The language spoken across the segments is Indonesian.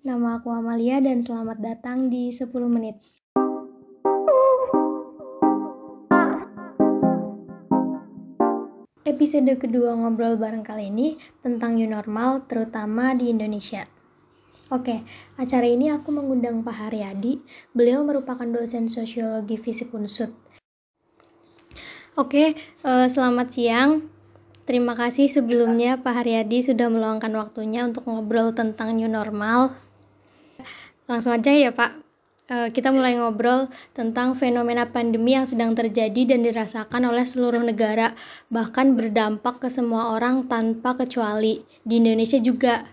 nama aku Amalia dan selamat datang di 10 menit. Episode kedua ngobrol bareng kali ini tentang new normal terutama di Indonesia. Oke, acara ini aku mengundang Pak Haryadi. Beliau merupakan dosen sosiologi fisik unsut. Oke, uh, selamat siang. Terima kasih sebelumnya Pak Haryadi sudah meluangkan waktunya untuk ngobrol tentang new normal. Langsung aja ya Pak. Uh, kita mulai ngobrol tentang fenomena pandemi yang sedang terjadi dan dirasakan oleh seluruh negara, bahkan berdampak ke semua orang tanpa kecuali. Di Indonesia juga.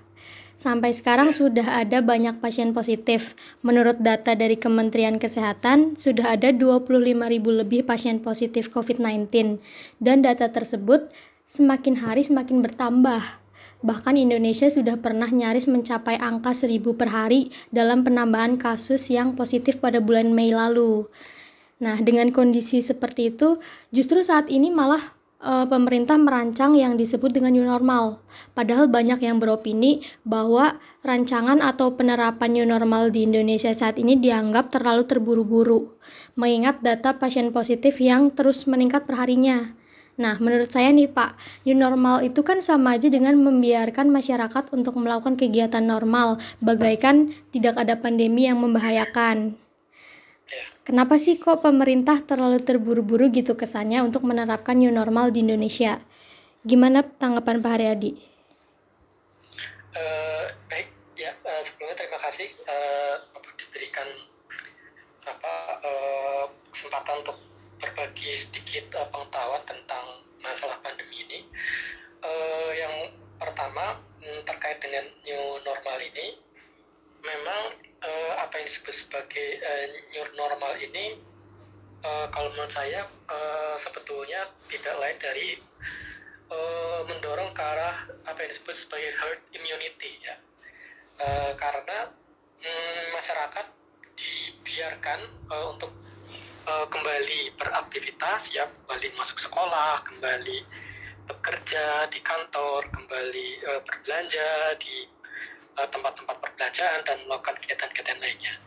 Sampai sekarang sudah ada banyak pasien positif. Menurut data dari Kementerian Kesehatan, sudah ada 25.000 lebih pasien positif COVID-19. Dan data tersebut semakin hari semakin bertambah. Bahkan Indonesia sudah pernah nyaris mencapai angka 1000 per hari dalam penambahan kasus yang positif pada bulan Mei lalu. Nah, dengan kondisi seperti itu, justru saat ini malah uh, pemerintah merancang yang disebut dengan new normal. Padahal banyak yang beropini bahwa rancangan atau penerapan new normal di Indonesia saat ini dianggap terlalu terburu-buru, mengingat data pasien positif yang terus meningkat perharinya. Nah, menurut saya nih Pak, new normal itu kan sama aja dengan membiarkan masyarakat untuk melakukan kegiatan normal, bagaikan tidak ada pandemi yang membahayakan. Kenapa sih kok pemerintah terlalu terburu-buru gitu kesannya untuk menerapkan new normal di Indonesia? Gimana tanggapan Pak Haryadi? Uh, baik, ya uh, sebelumnya terima kasih uh, diberikan apa uh, kesempatan untuk berbagi sedikit uh, pengetahuan tentang masalah pandemi ini. Uh, yang pertama hmm, terkait dengan new normal ini, memang uh, apa yang disebut sebagai uh, new normal ini uh, kalau menurut saya uh, sebetulnya tidak lain dari uh, mendorong ke arah apa yang disebut sebagai herd immunity ya uh, karena um, masyarakat dibiarkan uh, untuk uh, kembali beraktivitas ya kembali masuk sekolah kembali bekerja di kantor kembali uh, berbelanja di Eh, tempat-tempat perbelanjaan dan melakukan kegiatan-kegiatan lainnya.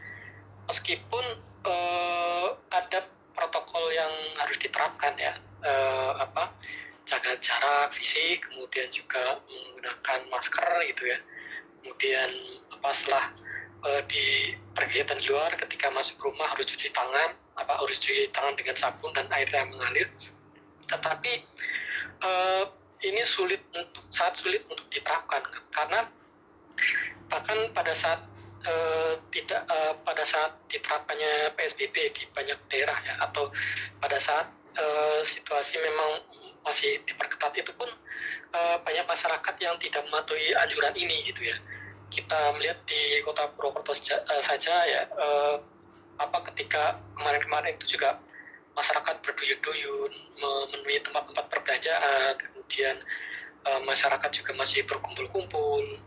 Meskipun uh, ada protokol yang harus diterapkan ya, uh, apa jaga jarak fisik, kemudian juga menggunakan masker gitu ya, kemudian apa setelah uh, di perkegiatan di luar ketika masuk rumah harus cuci tangan, apa harus cuci tangan dengan sabun dan air yang mengalir. Tetapi uh, ini sulit untuk sangat sulit untuk diterapkan karena bahkan pada saat uh, tidak uh, pada saat diterapkannya PSBB di banyak daerah ya atau pada saat uh, situasi memang masih diperketat itu pun uh, banyak masyarakat yang tidak mematuhi anjuran ini gitu ya kita melihat di kota Purwokerto saja, uh, saja ya uh, apa ketika kemarin-kemarin itu juga masyarakat berduyun-duyun memenuhi tempat-tempat perbelanjaan kemudian uh, masyarakat juga masih berkumpul-kumpul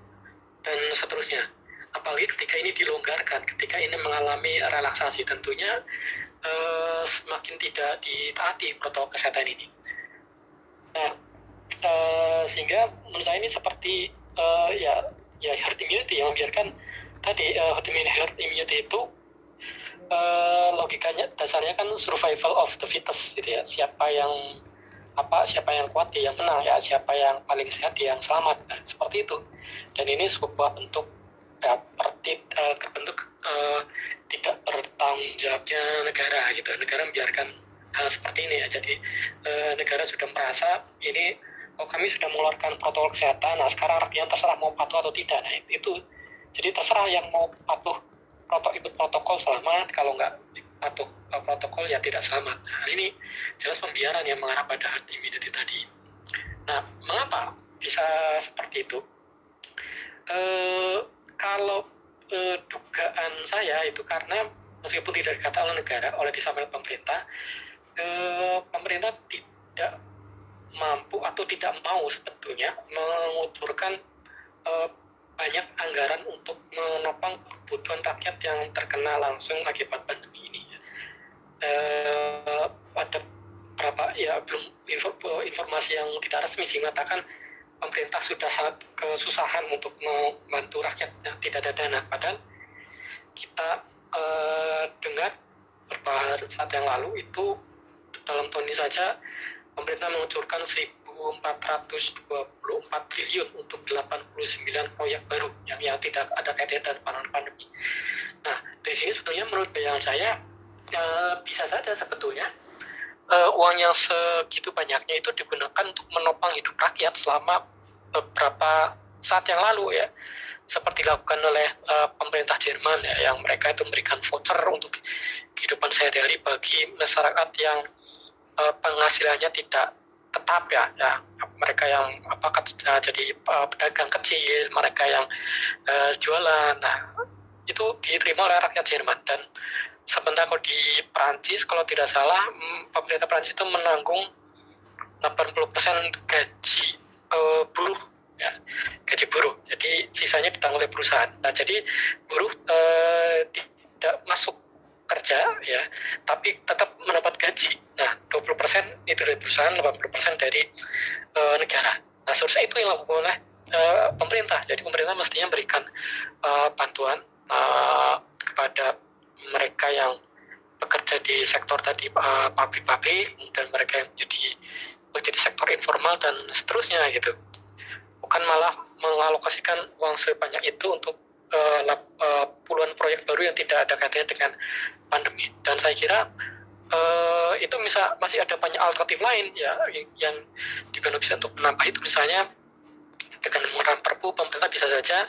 dan seterusnya. Apalagi ketika ini dilonggarkan, ketika ini mengalami relaksasi tentunya uh, semakin tidak ditaati protokol kesehatan ini. Nah, uh, sehingga menurut saya ini seperti ya ya herd immunity yang membiarkan tadi uh, herd immunity, itu uh, logikanya dasarnya kan survival of the fittest gitu ya. Siapa yang apa siapa yang kuat dia yang menang ya. Siapa yang paling sehat dia yang selamat. Nah, seperti itu. Dan ini sebuah bentuk ya, uh, terbentuk uh, tidak bertanggung jawabnya negara gitu. Negara membiarkan hal seperti ini ya. Jadi uh, negara sudah merasa ini oh kami sudah mengeluarkan protokol kesehatan. Nah sekarang rakyat terserah mau patuh atau tidak. Nah itu jadi terserah yang mau patuh protokol ikut protokol selamat. Kalau nggak patuh protokol ya tidak selamat. Nah ini jelas pembiaran yang mengarah pada herd immunity tadi. Nah mengapa bisa seperti itu? Eh, kalau eh, dugaan saya itu karena meskipun tidak dikatakan oleh negara oleh disampaikan pemerintah eh, pemerintah tidak mampu atau tidak mau sebetulnya menguturkan eh, banyak anggaran untuk menopang kebutuhan rakyat yang terkena langsung akibat pandemi ini. Eh, ada berapa ya belum info, informasi yang tidak resmi sih mengatakan pemerintah sudah sangat kesusahan untuk membantu rakyat yang tidak ada dana padahal kita uh, dengar beberapa saat yang lalu itu dalam tahun ini saja pemerintah mengucurkan 1.424 triliun untuk 89 proyek baru yang, yang tidak ada kaitan dengan pandemi. Nah, di sini sebetulnya menurut bayangan saya uh, bisa saja sebetulnya uh, uang yang segitu banyaknya itu digunakan untuk menopang hidup rakyat selama beberapa saat yang lalu ya seperti dilakukan oleh uh, pemerintah Jerman ya yang mereka itu memberikan voucher untuk kehidupan sehari-hari bagi masyarakat yang uh, penghasilannya tidak tetap ya. Ya mereka yang apa jadi uh, pedagang kecil mereka yang uh, jualan. Nah itu diterima oleh rakyat Jerman. Dan sebentar kalau di Prancis kalau tidak salah mm, pemerintah Prancis itu menanggung 80% gaji uh, buruh ya gaji buruh. Jadi sisanya ditanggung oleh perusahaan. Nah jadi buruh uh, tidak masuk kerja ya tapi tetap mendapat gaji. Nah 20% itu dari perusahaan 80% dari uh, negara. Nah seharusnya itu yang dilakukan oleh uh, pemerintah. Jadi pemerintah mestinya memberikan uh, bantuan uh, kepada mereka yang bekerja di sektor tadi pabrik-pabrik dan mereka yang menjadi menjadi sektor informal dan seterusnya gitu. Bukan malah mengalokasikan uang sebanyak itu untuk uh, uh, puluhan proyek baru yang tidak ada kaitannya dengan pandemi dan saya kira uh, itu bisa masih ada banyak alternatif lain ya yang juga bisa untuk menambah itu misalnya dengan menggunakan perpu pemerintah bisa saja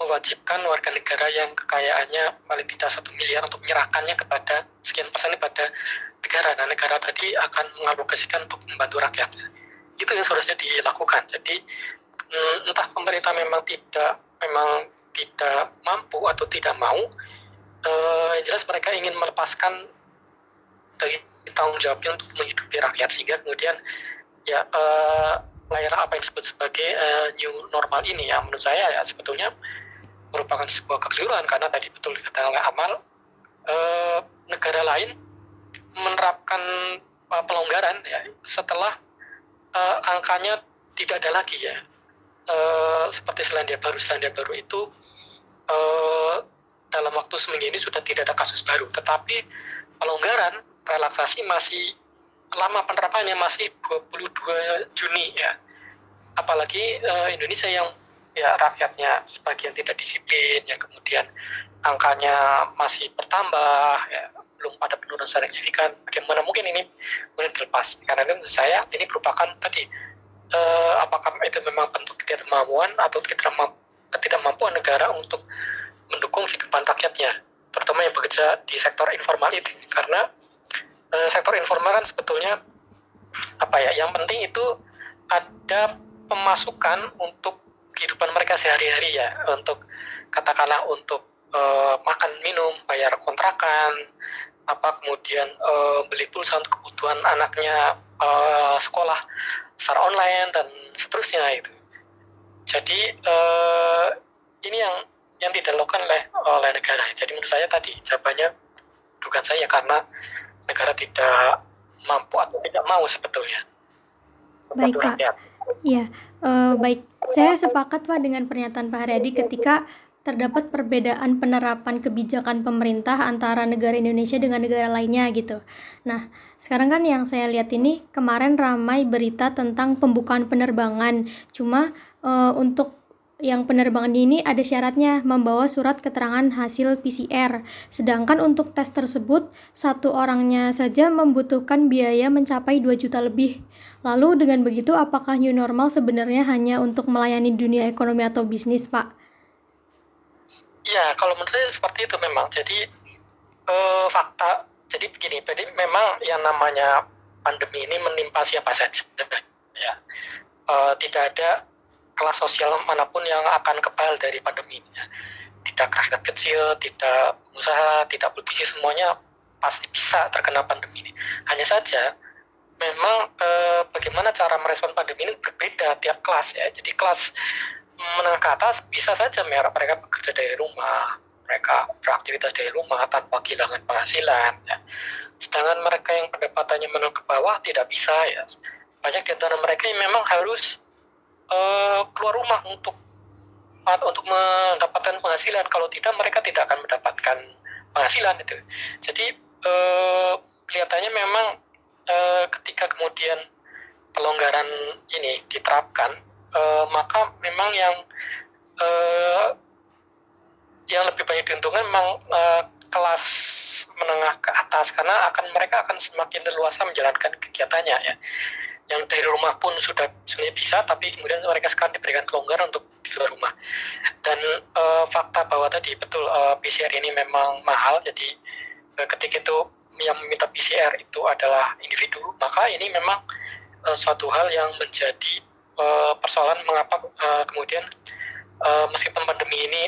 mewajibkan warga negara yang kekayaannya paling tidak satu miliar untuk menyerahkannya kepada sekian persen kepada negara. Nah, negara tadi akan mengalokasikan untuk membantu rakyat. Itu yang seharusnya dilakukan. Jadi mm, entah pemerintah memang tidak memang tidak mampu atau tidak mau, eh, jelas mereka ingin melepaskan dari tanggung jawabnya untuk menghidupi rakyat sehingga kemudian ya eh, layanan apa yang disebut sebagai uh, new normal ini ya menurut saya ya sebetulnya merupakan sebuah kekeliruan karena tadi betul dikatakan oleh Amal eh, negara lain menerapkan eh, pelonggaran ya setelah eh, angkanya tidak ada lagi ya eh, seperti Selandia Baru Selandia Baru itu eh, dalam waktu seminggu ini sudah tidak ada kasus baru. Tetapi pelonggaran relaksasi masih lama penerapannya masih 22 Juni ya. Apalagi uh, Indonesia yang ya rakyatnya sebagian tidak disiplin yang kemudian angkanya masih bertambah ya belum pada penurunan signifikan. Bagaimana mungkin ini kemudian terlepas? Karena menurut saya ini merupakan tadi eh, apakah itu memang bentuk ketidakmampuan atau ketidakmampuan negara untuk mendukung kehidupan rakyatnya terutama yang bekerja di sektor informal itu? Karena eh, sektor informal kan sebetulnya apa ya yang penting itu ada pemasukan untuk kehidupan mereka sehari-hari ya. Untuk katakanlah untuk uh, makan minum bayar kontrakan apa kemudian uh, beli pulsa untuk kebutuhan anaknya uh, sekolah secara online dan seterusnya itu jadi uh, ini yang yang tidak dilakukan oleh oleh negara. Jadi menurut saya tadi jawabannya dugaan saya karena negara tidak mampu atau tidak mau sebetulnya. Baik pak. Ya. Uh, baik. Saya sepakat Pak dengan pernyataan Pak Haryadi ketika terdapat perbedaan penerapan kebijakan pemerintah antara negara Indonesia dengan negara lainnya gitu. Nah, sekarang kan yang saya lihat ini kemarin ramai berita tentang pembukaan penerbangan. Cuma uh, untuk yang penerbangan ini ada syaratnya membawa surat keterangan hasil PCR. Sedangkan untuk tes tersebut, satu orangnya saja membutuhkan biaya mencapai 2 juta lebih. Lalu dengan begitu apakah new normal sebenarnya hanya untuk melayani dunia ekonomi atau bisnis, Pak? Ya, kalau menurut saya seperti itu memang. Jadi uh, fakta, jadi begini, jadi memang yang namanya pandemi ini menimpa siapa saja. Ya, uh, tidak ada kelas sosial mana pun yang akan kebal dari pandemi ini. Ya. Tidak rakyat kecil, tidak usaha, tidak politisi semuanya pasti bisa terkena pandemi ini. Hanya saja memang eh, bagaimana cara merespon pandemi ini berbeda tiap kelas ya. Jadi kelas menengah ke atas bisa saja mereka bekerja dari rumah, mereka beraktivitas dari rumah tanpa kehilangan penghasilan. Ya. Sedangkan mereka yang pendapatannya menengah ke bawah tidak bisa ya. Banyak di antara mereka yang memang harus uh, keluar rumah untuk untuk mendapatkan penghasilan kalau tidak mereka tidak akan mendapatkan penghasilan itu jadi uh, kelihatannya memang uh, ketika kemudian pelonggaran ini diterapkan uh, maka memang yang uh, yang lebih banyak diuntungkan memang uh, kelas menengah ke atas karena akan mereka akan semakin leluasa menjalankan kegiatannya ya. Yang dari rumah pun sudah sebenarnya bisa tapi kemudian mereka sekarang diberikan kelonggaran untuk di luar rumah. Dan uh, fakta bahwa tadi betul uh, PCR ini memang mahal jadi uh, ketika itu yang meminta PCR itu adalah individu maka ini memang uh, suatu hal yang menjadi uh, persoalan mengapa uh, kemudian uh, meskipun pandemi ini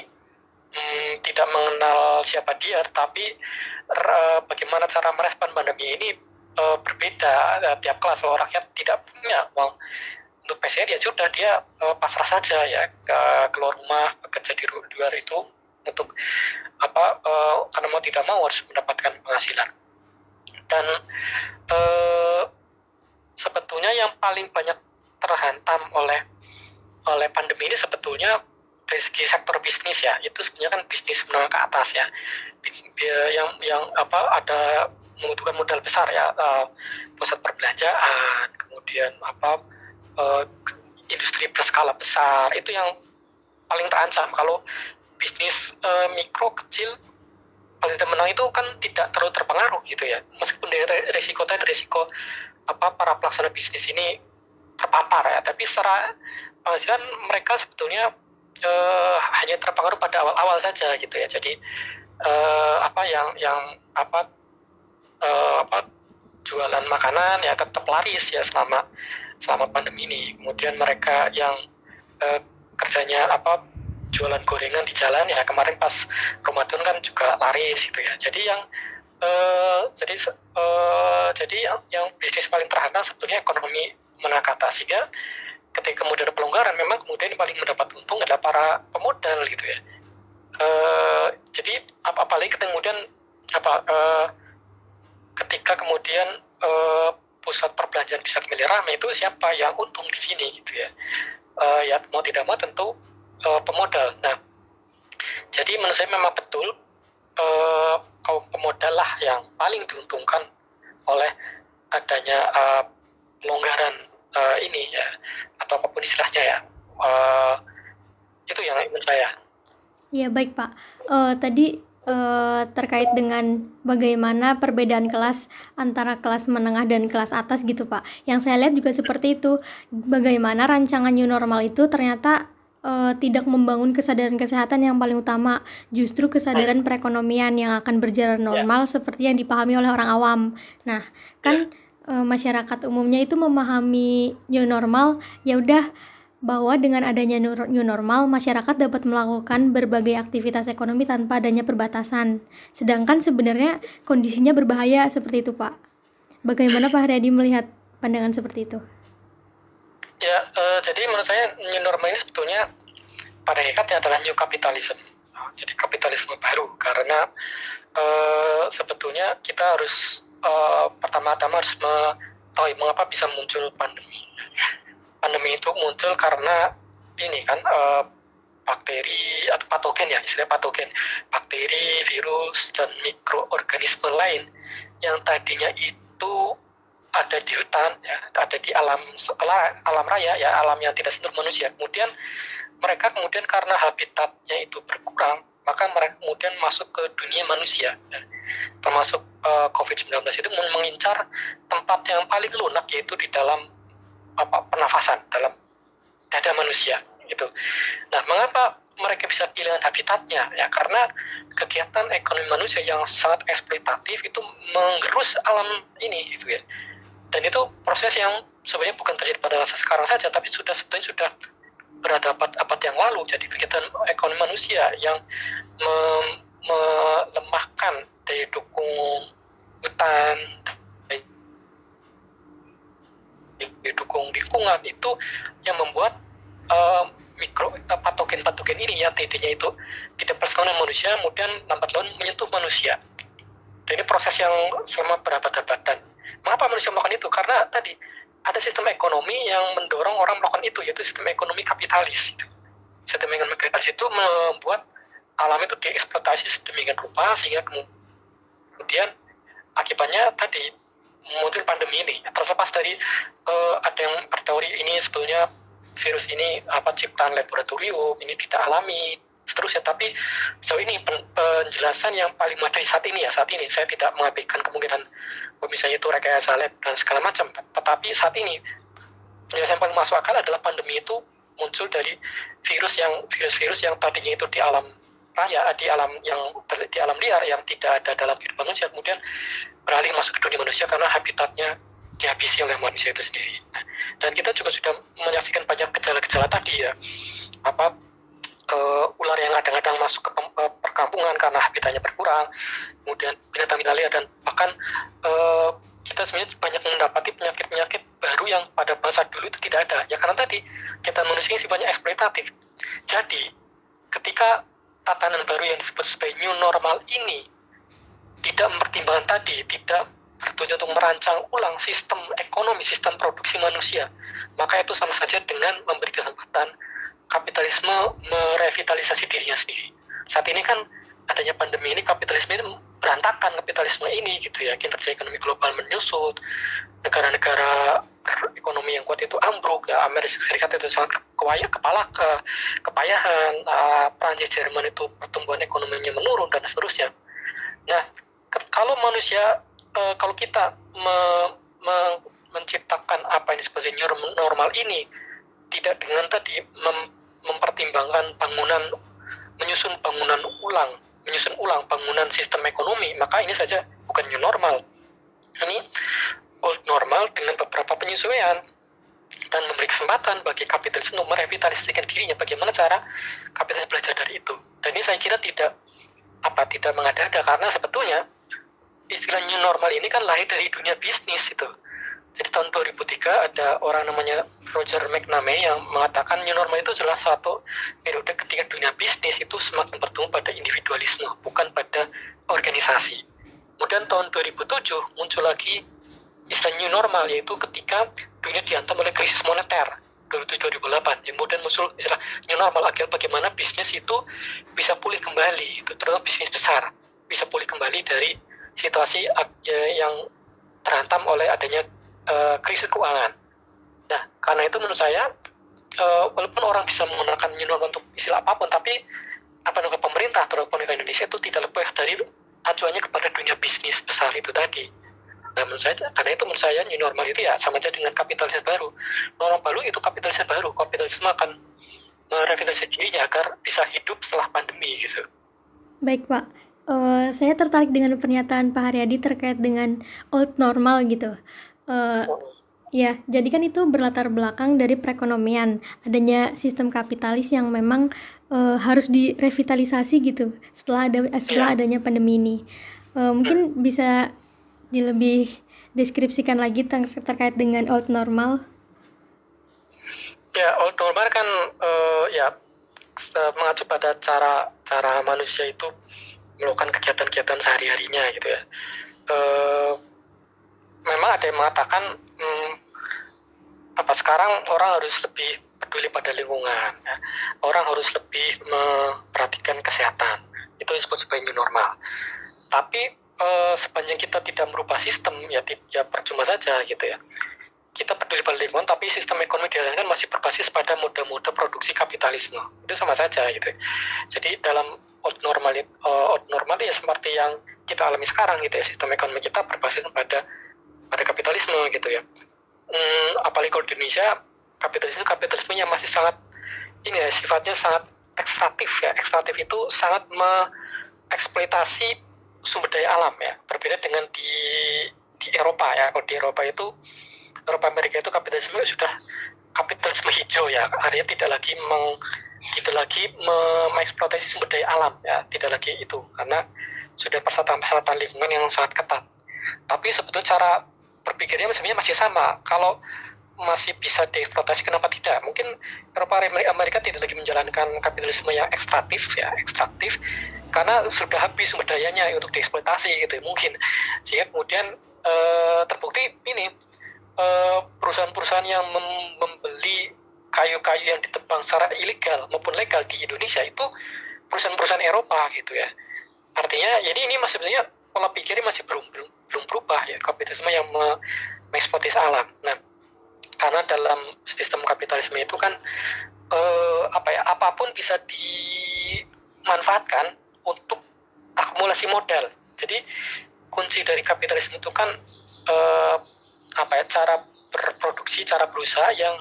um, tidak mengenal siapa dia tetapi uh, bagaimana cara merespon pandemi ini uh, berbeda. Uh, tiap kelas kalau rakyat tidak punya uang untuk PCR ya sudah dia uh, pasrah saja ya ke keluar rumah bekerja di luar itu untuk apa uh, karena mau tidak mau harus mendapatkan penghasilan. Dan uh, sebetulnya yang paling banyak terhantam oleh oleh pandemi ini sebetulnya dari segi sektor bisnis ya itu sebenarnya kan bisnis menengah ke atas ya. Yang yang apa ada membutuhkan modal besar ya uh, pusat perbelanjaan kemudian apa uh, industri berskala besar itu yang paling terancam. Kalau bisnis uh, mikro kecil paling menang itu kan tidak terlalu terpengaruh gitu ya. Meskipun dari resiko tadi resiko apa para pelaksana bisnis ini terpapar ya. Tapi secara penghasilan mereka sebetulnya uh, hanya terpengaruh pada awal-awal saja gitu ya jadi uh, apa yang yang apa uh, apa jualan makanan ya tetap laris ya selama selama pandemi ini. Kemudian mereka yang uh, kerjanya apa jualan gorengan di jalan ya kemarin pas Ramadan kan juga laris gitu ya. Jadi yang uh, jadi uh, jadi yang, yang bisnis paling terhantam sebetulnya ekonomi menakata sehingga ketika kemudian ada pelonggaran memang kemudian yang paling mendapat untung adalah para pemodal gitu ya. Uh, jadi apa apalagi kemudian apa uh, ketika kemudian uh, pusat perbelanjaan bisa kembali ramai itu siapa yang untung di sini gitu ya uh, ya mau tidak mau tentu uh, pemodal nah jadi menurut saya memang betul uh, kaum pemodal lah yang paling diuntungkan oleh adanya uh, pelonggaran uh, ini ya atau apa pun istilahnya ya uh, itu yang menurut saya ya baik pak uh, tadi uh, terkait dengan bagaimana perbedaan kelas antara kelas menengah dan kelas atas gitu Pak. Yang saya lihat juga seperti itu. Bagaimana rancangan new normal itu ternyata uh, tidak membangun kesadaran kesehatan yang paling utama, justru kesadaran perekonomian yang akan berjalan ya. normal yeah. seperti yang dipahami oleh orang awam. Nah, kan yeah. Uh, masyarakat umumnya itu memahami new normal, ya udah bahwa dengan adanya new normal, masyarakat dapat melakukan berbagai aktivitas ekonomi tanpa adanya perbatasan. Sedangkan sebenarnya kondisinya berbahaya seperti itu, Pak. Bagaimana Pak Haryadi melihat pandangan seperti itu? Ya, uh, jadi menurut saya new normal ini sebetulnya pada hakikatnya adalah new capitalism. Jadi kapitalisme baru karena uh, sebetulnya kita harus uh, pertama-tama harus mengetahui mengapa bisa muncul pandemi. Pandemi itu muncul karena ini kan uh, bakteri atau patogen ya istilah patogen. Bakteri virus dan mikroorganisme lain yang tadinya itu ada di hutan ya ada di alam alam raya ya alam yang tidak sentuh manusia. Kemudian mereka kemudian karena habitatnya itu berkurang maka mereka kemudian masuk ke dunia manusia ya. termasuk uh, eh, COVID-19 itu mengincar tempat yang paling lunak yaitu di dalam apa pernafasan dalam dada manusia itu. Nah, mengapa mereka bisa pilihan habitatnya? Ya karena kegiatan ekonomi manusia yang sangat eksploitatif itu menggerus alam ini gitu ya. Dan itu proses yang sebenarnya bukan terjadi pada masa sekarang saja, tapi sudah sebetulnya sudah berada abad yang lalu. Jadi kegiatan ekonomi manusia yang melemahkan daya dukung hutan, didukung lingkungan. Itu yang membuat uh, mikro uh, patogen-patogen ini ya TT-nya itu. Tidak dengan manusia kemudian lambat laun menyentuh manusia. Dan ini proses yang selama berabad-abad dan mengapa manusia melakukan itu? Karena tadi ada sistem ekonomi yang mendorong orang melakukan itu yaitu sistem ekonomi kapitalis. Sistem ekonomi kapitalis itu membuat alam itu dieksploitasi sedemikian rupa sehingga kemudian akibatnya tadi muncul pandemi ini. Terlepas dari uh, ada yang berteori ini sebetulnya virus ini apa ciptaan laboratorium ini tidak alami seterusnya. Tapi so ini penjelasan yang paling madai saat ini ya saat ini. Saya tidak mengabaikan kemungkinan misalnya itu rekayasa lab dan segala macam. Tetapi saat ini penjelasan paling masuk akal adalah pandemi itu muncul dari virus yang virus-virus yang tadinya itu di alam raya di alam yang di alam liar yang tidak ada dalam kehidupan manusia kemudian beralih masuk ke dunia manusia karena habitatnya dihabisi oleh manusia itu sendiri. Nah, dan kita juga sudah menyaksikan banyak gejala-gejala tadi ya, apa uh, ular yang kadang-kadang masuk ke perkampungan karena habitatnya berkurang, kemudian binatang-binatang liar dan bahkan uh, kita sebenarnya banyak mendapati penyakit-penyakit baru yang pada masa dulu itu tidak ada. Ya karena tadi kita manusia ini banyak eksploitatif. Jadi ketika tatanan baru yang disebut sebagai new normal ini tidak mempertimbangkan tadi, tidak bertujuan untuk merancang ulang sistem ekonomi, sistem produksi manusia, maka itu sama saja dengan memberi kesempatan kapitalisme merevitalisasi dirinya sendiri. Saat ini kan adanya pandemi ini kapitalisme ini berantakan kapitalisme ini gitu ya kinerja ekonomi global menyusut negara-negara ekonomi yang kuat itu ambruk. Ya Amerika Serikat itu sangat kewaya kepala ke kepayahan. Uh, Prancis Jerman itu pertumbuhan ekonominya menurun dan seterusnya. Nah kalau manusia uh, kalau kita me, me, menciptakan apa yang disebut normal ini tidak dengan tadi mem, mempertimbangkan bangunan menyusun bangunan ulang menyusun ulang bangunan sistem ekonomi maka ini saja bukan new normal. Ini old normal dengan beberapa penyesuaian dan memberi kesempatan bagi kapitalis untuk merevitalisasikan dirinya bagaimana cara kapitalis belajar dari itu dan ini saya kira tidak apa tidak mengada-ada karena sebetulnya istilah new normal ini kan lahir dari dunia bisnis itu. Jadi tahun 2003 ada orang namanya Roger McNamee yang mengatakan new normal itu adalah suatu periode ketika dunia bisnis itu semakin bertumbuh pada individualisme, bukan pada organisasi. Kemudian tahun 2007 muncul lagi istilah new normal yaitu ketika dunia dihantam oleh krisis moneter 2007-2008 yang kemudian muncul istilah new normal akhir bagaimana bisnis itu bisa pulih kembali itu terutama bisnis besar bisa pulih kembali dari situasi uh, yang terhantam oleh adanya uh, krisis keuangan. Nah, karena itu menurut saya uh, walaupun orang bisa menggunakan new normal untuk istilah apa pun, tapi apa namanya pemerintah atau pemerintah Indonesia itu tidak lebih dari acuannya kepada dunia bisnis besar itu tadi. Nah, menurut saya, karena itu menurut saya new normal itu ya sama aja dengan kapitalisme baru. Normal baru itu kapitalisme baru. Kapitalisme akan merevitalisasi dirinya agar bisa hidup setelah pandemi gitu. Baik, Pak. Uh, saya tertarik dengan pernyataan Pak Haryadi terkait dengan old normal gitu. Uh, ya, jadi kan itu berlatar belakang dari perekonomian, adanya sistem kapitalis yang memang uh, harus direvitalisasi gitu setelah ada setelah iya. adanya pandemi ini. Uh, mungkin bisa lebih deskripsikan lagi ter terkait dengan old normal. Ya, old normal kan uh, ya mengacu pada cara cara manusia itu melakukan kegiatan-kegiatan sehari-harinya gitu ya. E, memang ada yang mengatakan hmm, apa sekarang orang harus lebih peduli pada lingkungan, ya. orang harus lebih memperhatikan kesehatan. Itu disebut sebagai new normal. Tapi e, sepanjang kita tidak merubah sistem ya, ya percuma saja gitu ya. Kita peduli pada lingkungan tapi sistem ekonomi dijalankan masih berbasis pada mode-mode produksi kapitalisme. Itu sama saja gitu jadi dalam old normal uh, old normal ya seperti yang kita alami sekarang gitu ya sistem ekonomi kita berbasis pada pada kapitalisme gitu ya. Hmm, apalagi kalau di Indonesia kapitalisme kapitalisme yang masih sangat ini ya sifatnya sangat ekstraktif ya. Ekstraktif itu sangat mengeksploitasi sumber daya alam ya. Berbeda dengan di di Eropa ya. Kalau di Eropa itu Eropa Amerika itu kapitalisme sudah kapitalisme hijau ya. Artinya tidak lagi meng tidak lagi mengeksploitasi sumber daya alam ya. Tidak lagi itu. Karena sudah persyaratan-persyaratan lingkungan yang sangat ketat. Tapi sebetulnya cara berpikirnya sebenarnya masih sama. Kalau masih bisa dieksploitasi kenapa tidak mungkin Eropa Amerika tidak lagi menjalankan kapitalisme yang ekstraktif ya ekstraktif karena sudah habis sumber dayanya untuk dieksploitasi gitu mungkin sehingga kemudian e, terbukti ini eh, perusahaan-perusahaan yang mem membeli kayu-kayu yang ditebang secara ilegal maupun legal di Indonesia itu perusahaan-perusahaan Eropa gitu ya. Artinya, jadi ini masih sebenarnya pola pikirnya masih belum belum belum berubah ya kapitalisme yang mengeksploitasi alam. Nah, karena dalam sistem kapitalisme itu kan eh, apa ya apa pun bisa dimanfaatkan untuk akumulasi modal. Jadi kunci dari kapitalisme itu kan eh, apa ya cara berproduksi, cara berusaha yang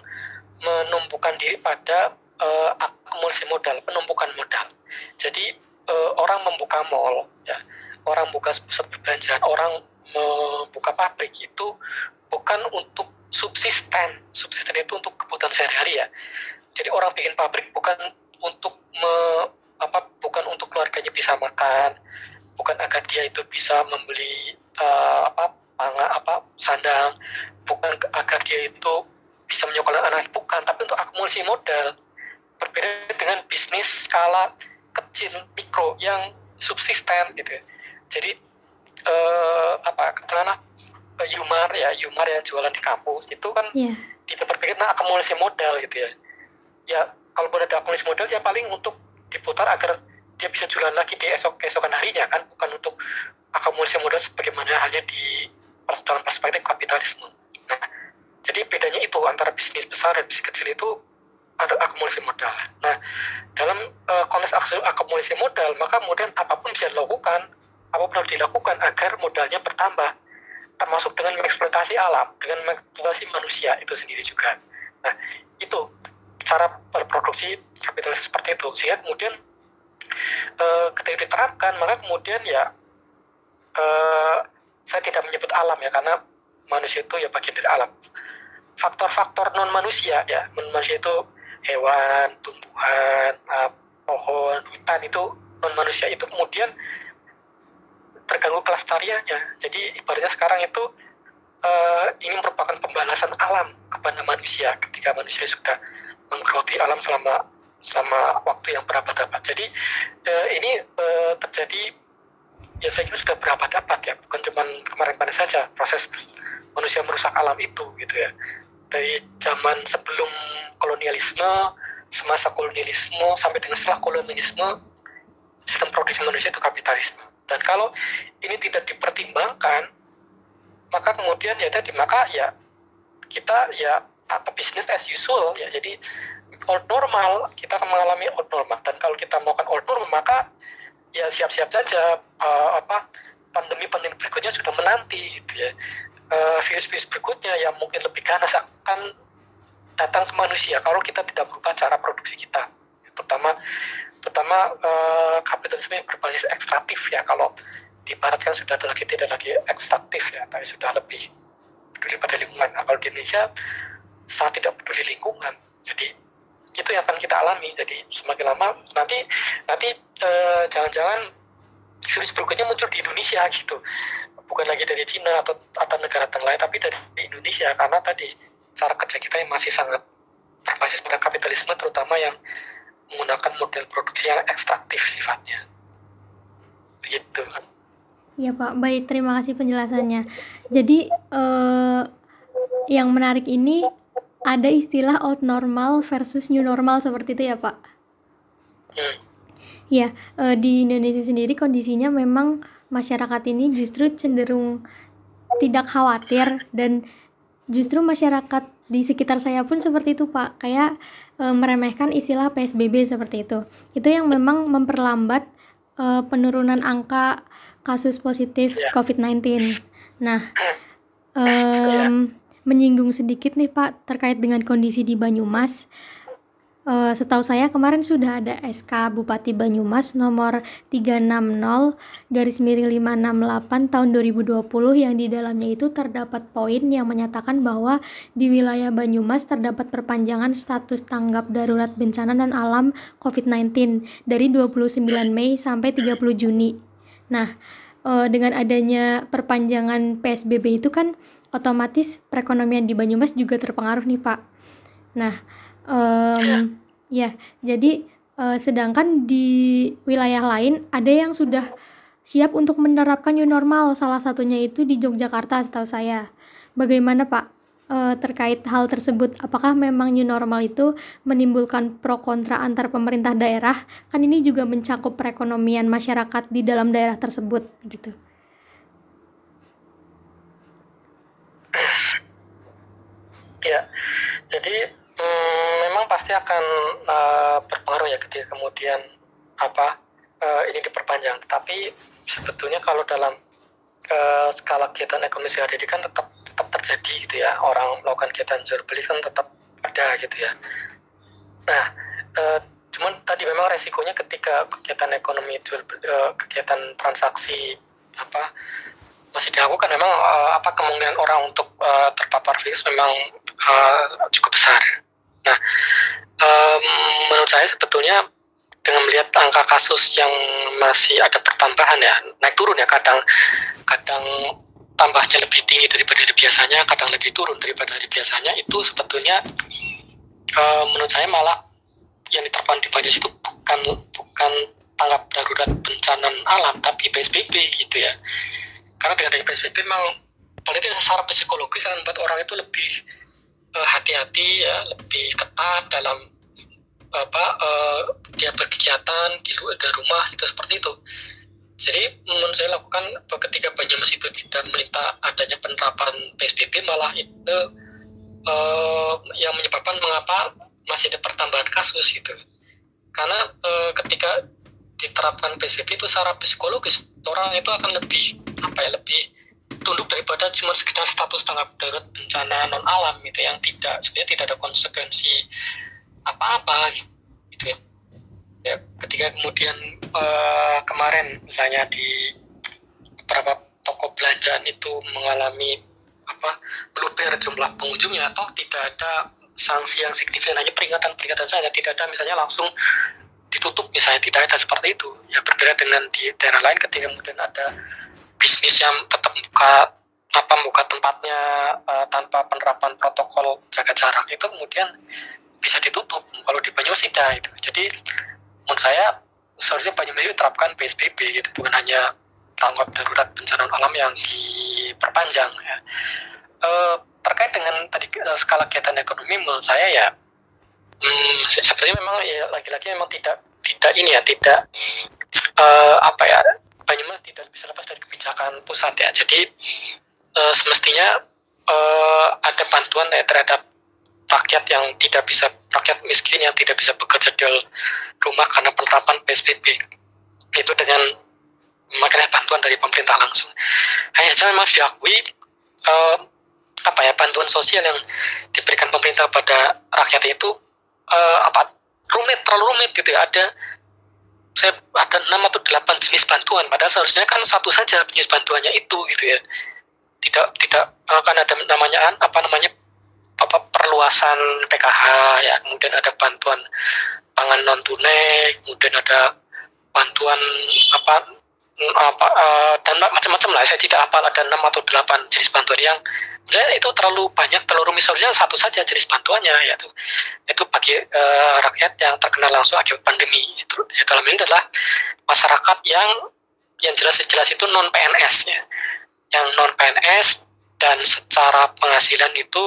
menumpukan diri pada uh, akumulasi modal, penumpukan modal. Jadi uh, orang membuka mall, ya, orang buka pusat perbelanjaan, orang membuka pabrik itu bukan untuk subsisten, subsisten itu untuk kebutuhan sehari-hari ya. Jadi orang bikin pabrik bukan untuk me, apa, bukan untuk keluarganya bisa makan, bukan agar dia itu bisa membeli uh, apa pangan apa sandang, bukan agar dia itu bisa menyekolahkan anak. Bukan tapi untuk akumulasi modal. Berbeda dengan bisnis skala kecil mikro yang subsisten gitu ya. jadi eh, apa eh, Yumar ya Yumar yang jualan di kampus itu kan yeah. tidak berpikir nah akumulasi modal gitu ya ya kalau boleh ada akumulasi modal ya paling untuk diputar agar dia bisa jualan lagi di esok keesokan harinya kan bukan untuk akumulasi modal sebagaimana halnya di dalam perspektif kapitalisme nah jadi bedanya itu antara bisnis besar dan bisnis kecil itu ada akumulasi modal. Nah, dalam uh, konteks akumulasi modal, maka kemudian apa pun bisa dilakukan, apa pun harus dilakukan agar modalnya bertambah, termasuk dengan mengeksploitasi alam, dengan mengeksploitasi manusia itu sendiri juga. Nah, itu cara berproduksi kapitalis seperti itu. Sehingga kemudian uh, ketika diterapkan, maka kemudian ya uh, saya tidak menyebut alam ya, karena manusia itu ya bagian dari alam faktor-faktor non manusia ya manusia itu hewan tumbuhan uh, pohon hutan itu non manusia itu kemudian terganggu kelestariannya jadi ibaratnya sekarang itu uh, ini merupakan pembalasan alam kepada manusia ketika manusia sudah menggeroti alam selama selama waktu yang berabad-abad. Jadi uh, ini uh, terjadi ya saya kira sudah berabad-abad ya. Bukan cuma kemarin-kemarin saja proses manusia merusak alam itu gitu ya. Dari zaman sebelum kolonialisme, semasa kolonialisme sampai dengan setelah kolonialisme, sistem produksi manusia itu kapitalisme. Dan kalau ini tidak dipertimbangkan, maka kemudian ya tadi maka ya kita ya apa bisnis as usual ya. Jadi old normal kita akan mengalami old normal. Dan kalau kita melakukan old normal maka ya siap-siap saja uh, apa pandemi-pandemi berikutnya sudah menanti gitu ya. Eh, virus-virus uh, berikutnya yang mungkin lebih ganas akan datang ke manusia kalau kita tidak berubah cara produksi kita. Terutama terutama uh, kapitalisme yang berbasis ekstraktif ya. Kalau di barat kan sudah lagi tidak lagi ekstraktif ya tapi sudah lebih peduli pada lingkungan. Nah, kalau di Indonesia sangat tidak peduli lingkungan. Jadi itu yang akan kita alami. Jadi semakin lama nanti nanti uh, jangan-jangan virus berikutnya muncul di Indonesia gitu. Bukan lagi dari Cina atau atau negara lain tapi dari Indonesia. Karena tadi cara kerja kita yang masih sangat berbasis pada kapitalisme terutama yang menggunakan model produksi yang ekstraktif sifatnya begitu Ya Pak, baik terima kasih penjelasannya. Jadi eh, yang menarik ini ada istilah old normal versus new normal seperti itu ya Pak? Hmm. Ya, eh, di Indonesia sendiri kondisinya memang masyarakat ini justru cenderung tidak khawatir dan justru masyarakat di sekitar saya pun seperti itu Pak kayak e, meremehkan istilah PSBB seperti itu. Itu yang memang memperlambat e, penurunan angka kasus positif yeah. COVID-19 nah e, menyinggung sedikit nih Pak terkait dengan kondisi di Banyumas Uh, setahu saya kemarin sudah ada SK Bupati Banyumas nomor 360 garis miring 568 tahun 2020 yang di dalamnya itu terdapat poin yang menyatakan bahwa di wilayah Banyumas terdapat perpanjangan status tanggap darurat bencana non alam COVID-19 dari 29 Mei sampai 30 Juni. Nah, uh, dengan adanya perpanjangan PSBB itu kan otomatis perekonomian di Banyumas juga terpengaruh nih, Pak. Nah, Um, ya, jadi uh, sedangkan di wilayah lain ada yang sudah siap untuk menerapkan new normal, salah satunya itu di Yogyakarta setahu saya. Bagaimana Pak uh, terkait hal tersebut. Apakah memang new normal itu menimbulkan pro kontra antar pemerintah daerah? Kan ini juga mencakup perekonomian masyarakat di dalam daerah tersebut gitu. Ya, jadi mm, memang pasti akan uh, berpengaruh ya ketika kemudian apa uh, ini diperpanjang. Tapi sebetulnya kalau dalam uh, skala kegiatan ekonomi sehari-hari kan tetap tetap terjadi gitu ya. Orang melakukan kegiatan jual beli kan tetap ada gitu ya. Nah uh, cuman tadi memang resikonya ketika kegiatan ekonomi jual uh, kegiatan transaksi apa masih dilakukan memang uh, apa kemungkinan orang untuk uh, terpapar virus memang uh, cukup besar nah um, menurut saya sebetulnya dengan melihat angka kasus yang masih ada pertambahan ya naik turun ya kadang kadang tambahnya lebih tinggi daripada hari biasanya kadang lebih turun daripada hari biasanya itu sebetulnya uh, menurut saya malah yang diterapkan di Banyumas itu bukan bukan tanggap darurat bencana alam tapi PSBB gitu ya. Karena dengan PSBB memang paling secara psikologis kan membuat orang itu lebih uh, hati-hati ya lebih ketat dalam apa uh, dia berkegiatan di luar dari rumah itu seperti itu. Jadi menurut saya lakukan ketika Banyumas itu tidak meminta adanya penerapan PSBB malah itu uh, yang menyebabkan mengapa masih ada pertambahan kasus gitu. Karena uh, ketika diterapkan PSBB itu secara psikologis orang itu akan lebih apa ya lebih tunduk daripada cuma sekedar status tanggap darurat bencana non alam gitu yang tidak sebenarnya tidak ada konsekuensi apa-apa gitu ya. ya ketika kemudian uh, kemarin misalnya di beberapa toko belanjaan itu mengalami apa meluber jumlah pengunjungnya atau tidak ada sanksi yang signifikan hanya peringatan-peringatan saja tidak ada misalnya langsung ditutup misalnya tidak ada seperti itu ya berbeda dengan di daerah lain ketika kemudian ada bisnis yang tetap buka apa buka tempatnya uh, tanpa penerapan protokol jaga jarak itu kemudian bisa ditutup kalau di Banyumas tidak itu jadi menurut saya seharusnya Banyumas itu terapkan PSBB gitu bukan hanya tanggap darurat bencana alam yang diperpanjang ya. E, terkait dengan tadi eh, skala kegiatan ekonomi menurut saya ya hmm, sepertinya memang ya lagi-lagi memang tidak tidak ini ya tidak e, apa ya Banyumas tidak bisa lepas dari kebijakan pusat ya. Jadi e, semestinya e, ada bantuan ya terhadap rakyat yang tidak bisa rakyat miskin yang tidak bisa bekerja di rumah karena penerapan PSBB itu dengan makanya bantuan dari pemerintah langsung. Hanya saja memang diakui uh, apa ya bantuan sosial yang diberikan pemerintah pada rakyat itu uh, apa rumit terlalu rumit gitu ya. Ada saya ada enam atau delapan jenis bantuan padahal seharusnya kan satu saja jenis bantuannya itu gitu ya. Tidak tidak akan ada namanya apa namanya apa perluasan PKH ya. Kemudian ada bantuan pangan non tunai kemudian ada bantuan apa apa uh, dan macam-macam lah. Saya tidak apa ada enam atau delapan jenis bantuan yang sebenarnya itu terlalu banyak terlalu rumit seharusnya satu saja jenis bantuannya yaitu itu bagi uh, rakyat yang terkena langsung akibat pandemi. Itu ya, dalam ini adalah masyarakat yang yang jelas-jelas itu non PNS ya. Yang non PNS dan secara penghasilan itu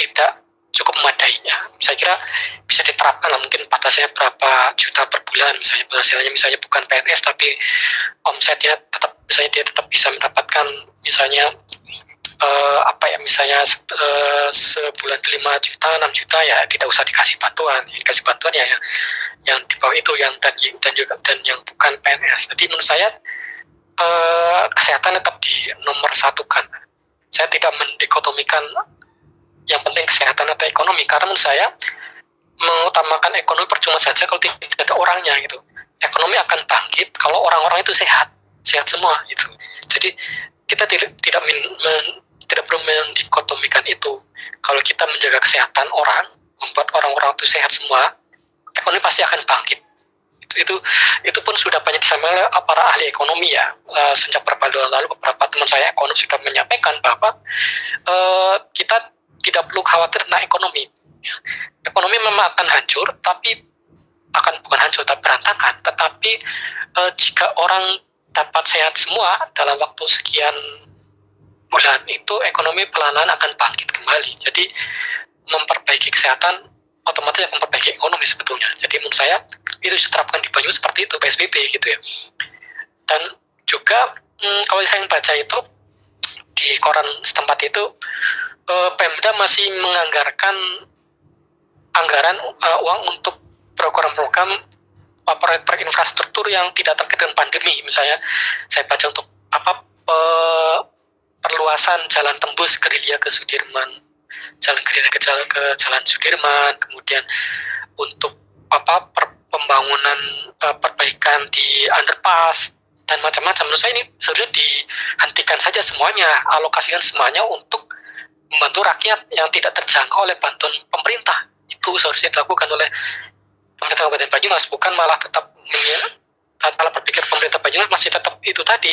tidak cukup memadai ya. Saya kira bisa diterapkan lah mungkin batasnya berapa juta per bulan misalnya penghasilannya. Misalnya bukan PNS tapi omsetnya tetap misalnya dia tetap bisa mendapatkan misalnya uh, apa ya misalnya uh, sebulan 5 juta 6 juta ya tidak usah dikasih bantuan. Dikasih bantuan ya yang, yang di bawah itu yang dan dan juga dan yang bukan PNS jadi menurut saya uh, kesehatan tetap di nomor satu kan. Saya tidak mendikotomikan yang penting kesehatan atau ekonomi. Karena menurut saya mengutamakan ekonomi percuma saja kalau tidak ada orangnya gitu. Ekonomi akan bangkit kalau orang-orang itu sehat. Sehat semua gitu. Jadi kita tidak tidak tidak perlu mendikotomikan itu kalau kita menjaga kesehatan orang membuat orang-orang itu sehat semua ekonomi pasti akan bangkit itu itu itu pun sudah banyak disampaikan oleh para ahli ekonomi ya uh, sejak beberapa bulan lalu beberapa teman saya ekonom sudah menyampaikan bahwa uh, kita tidak perlu khawatir tentang ekonomi. Ekonomi memang akan hancur, tapi akan bukan hancur tapi berantakan. Tetapi e, jika orang dapat sehat semua dalam waktu sekian bulan itu ekonomi pelan-pelan akan bangkit kembali. Jadi memperbaiki kesehatan otomatis memperbaiki ekonomi sebetulnya. Jadi menurut saya itu diterapkan di Banyumas seperti itu PSBB gitu ya. Dan juga hmm, kalau saya baca itu di koran setempat itu eh, Pemda masih menganggarkan anggaran uh, uang untuk program-program proyek-proyek infrastruktur yang tidak terkait dengan pandemi. Misalnya saya baca untuk apa pe, perluasan jalan tembus Gerilya ke Sudirman, jalan Gerilya ke jalan, ke jalan Sudirman, kemudian untuk apa per, pembangunan uh, perbaikan di underpass dan macam-macam. Menurut saya ini sebenarnya dihentikan saja semuanya, alokasikan semuanya untuk membantu rakyat yang tidak terjangkau oleh bantuan pemerintah itu seharusnya dilakukan oleh pemerintah Kabupaten Banyumas bukan malah tetap kalau berpikir pemerintah Banyumas masih tetap itu tadi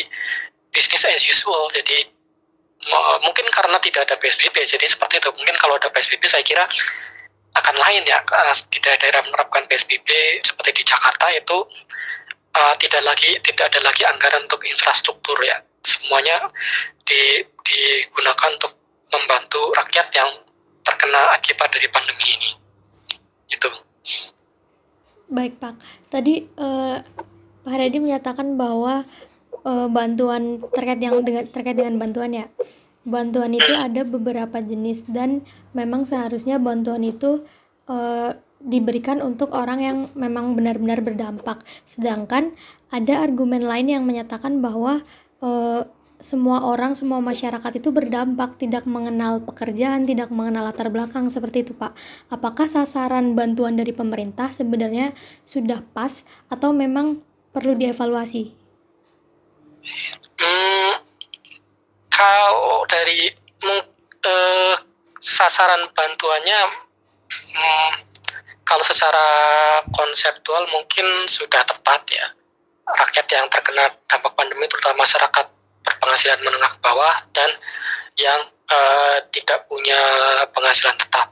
bisnis as usual jadi mungkin karena tidak ada PSBB jadi seperti itu. Mungkin kalau ada PSBB saya kira akan lain ya. Di daerah-daerah menerapkan PSBB seperti di Jakarta itu uh, tidak lagi tidak ada lagi anggaran untuk infrastruktur ya. Semuanya di, digunakan untuk membantu rakyat yang terkena akibat dari pandemi ini. Itu. Baik pak. Tadi uh, pak Haryadi menyatakan bahwa uh, bantuan terkait yang dengan terkait dengan bantuan ya bantuan itu ada beberapa jenis dan memang seharusnya bantuan itu uh, diberikan untuk orang yang memang benar-benar berdampak sedangkan ada argumen lain yang menyatakan bahwa uh, semua orang, semua masyarakat itu berdampak, tidak mengenal pekerjaan, tidak mengenal latar belakang seperti itu, Pak. Apakah sasaran bantuan dari pemerintah sebenarnya sudah pas atau memang perlu dievaluasi? Hmm, kalau dari uh, sasaran bantuannya, hmm, kalau secara konseptual mungkin sudah tepat ya. Rakyat yang terkena dampak pandemi, terutama masyarakat berpenghasilan menengah ke bawah dan yang uh, tidak punya penghasilan tetap.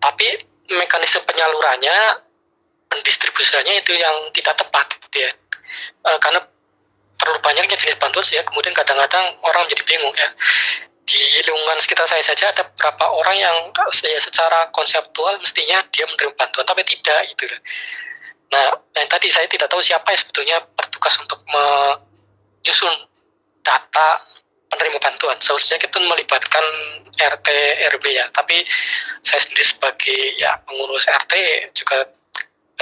Tapi mekanisme penyalurannya, pendistribusiannya itu yang tidak tepat, gitu ya. Uh, karena terlalu banyaknya jenis bantuan ya, kemudian kadang-kadang orang menjadi bingung ya. Di lingkungan sekitar saya saja ada beberapa orang yang ya, secara konseptual mestinya dia menerima bantuan, tapi tidak gitu. Nah, yang tadi saya tidak tahu siapa yang sebetulnya bertugas untuk menyusun data penerima bantuan. Seharusnya kita melibatkan RT RW ya, tapi saya sendiri sebagai ya pengurus RT juga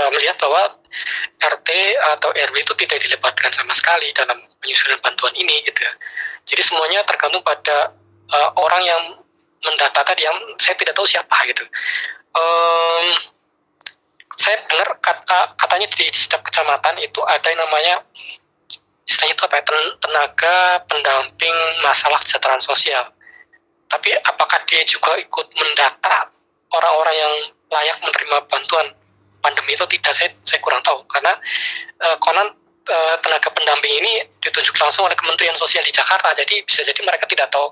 uh, melihat bahwa RT atau RW itu tidak dilibatkan sama sekali dalam penyusunan bantuan ini gitu. Ya. Jadi semuanya tergantung pada uh, orang yang mendata tadi yang saya tidak tahu siapa gitu. Um, saya dengar kata, katanya di setiap kecamatan itu ada yang namanya istilahnya itu apa ya, tenaga pendamping masalah kesejahteraan sosial. Tapi apakah dia juga ikut mendata orang-orang yang layak menerima bantuan pandemi itu tidak saya, saya kurang tahu. Karena uh, konon uh, tenaga pendamping ini ditunjuk langsung oleh Kementerian Sosial di Jakarta. Jadi bisa jadi mereka tidak tahu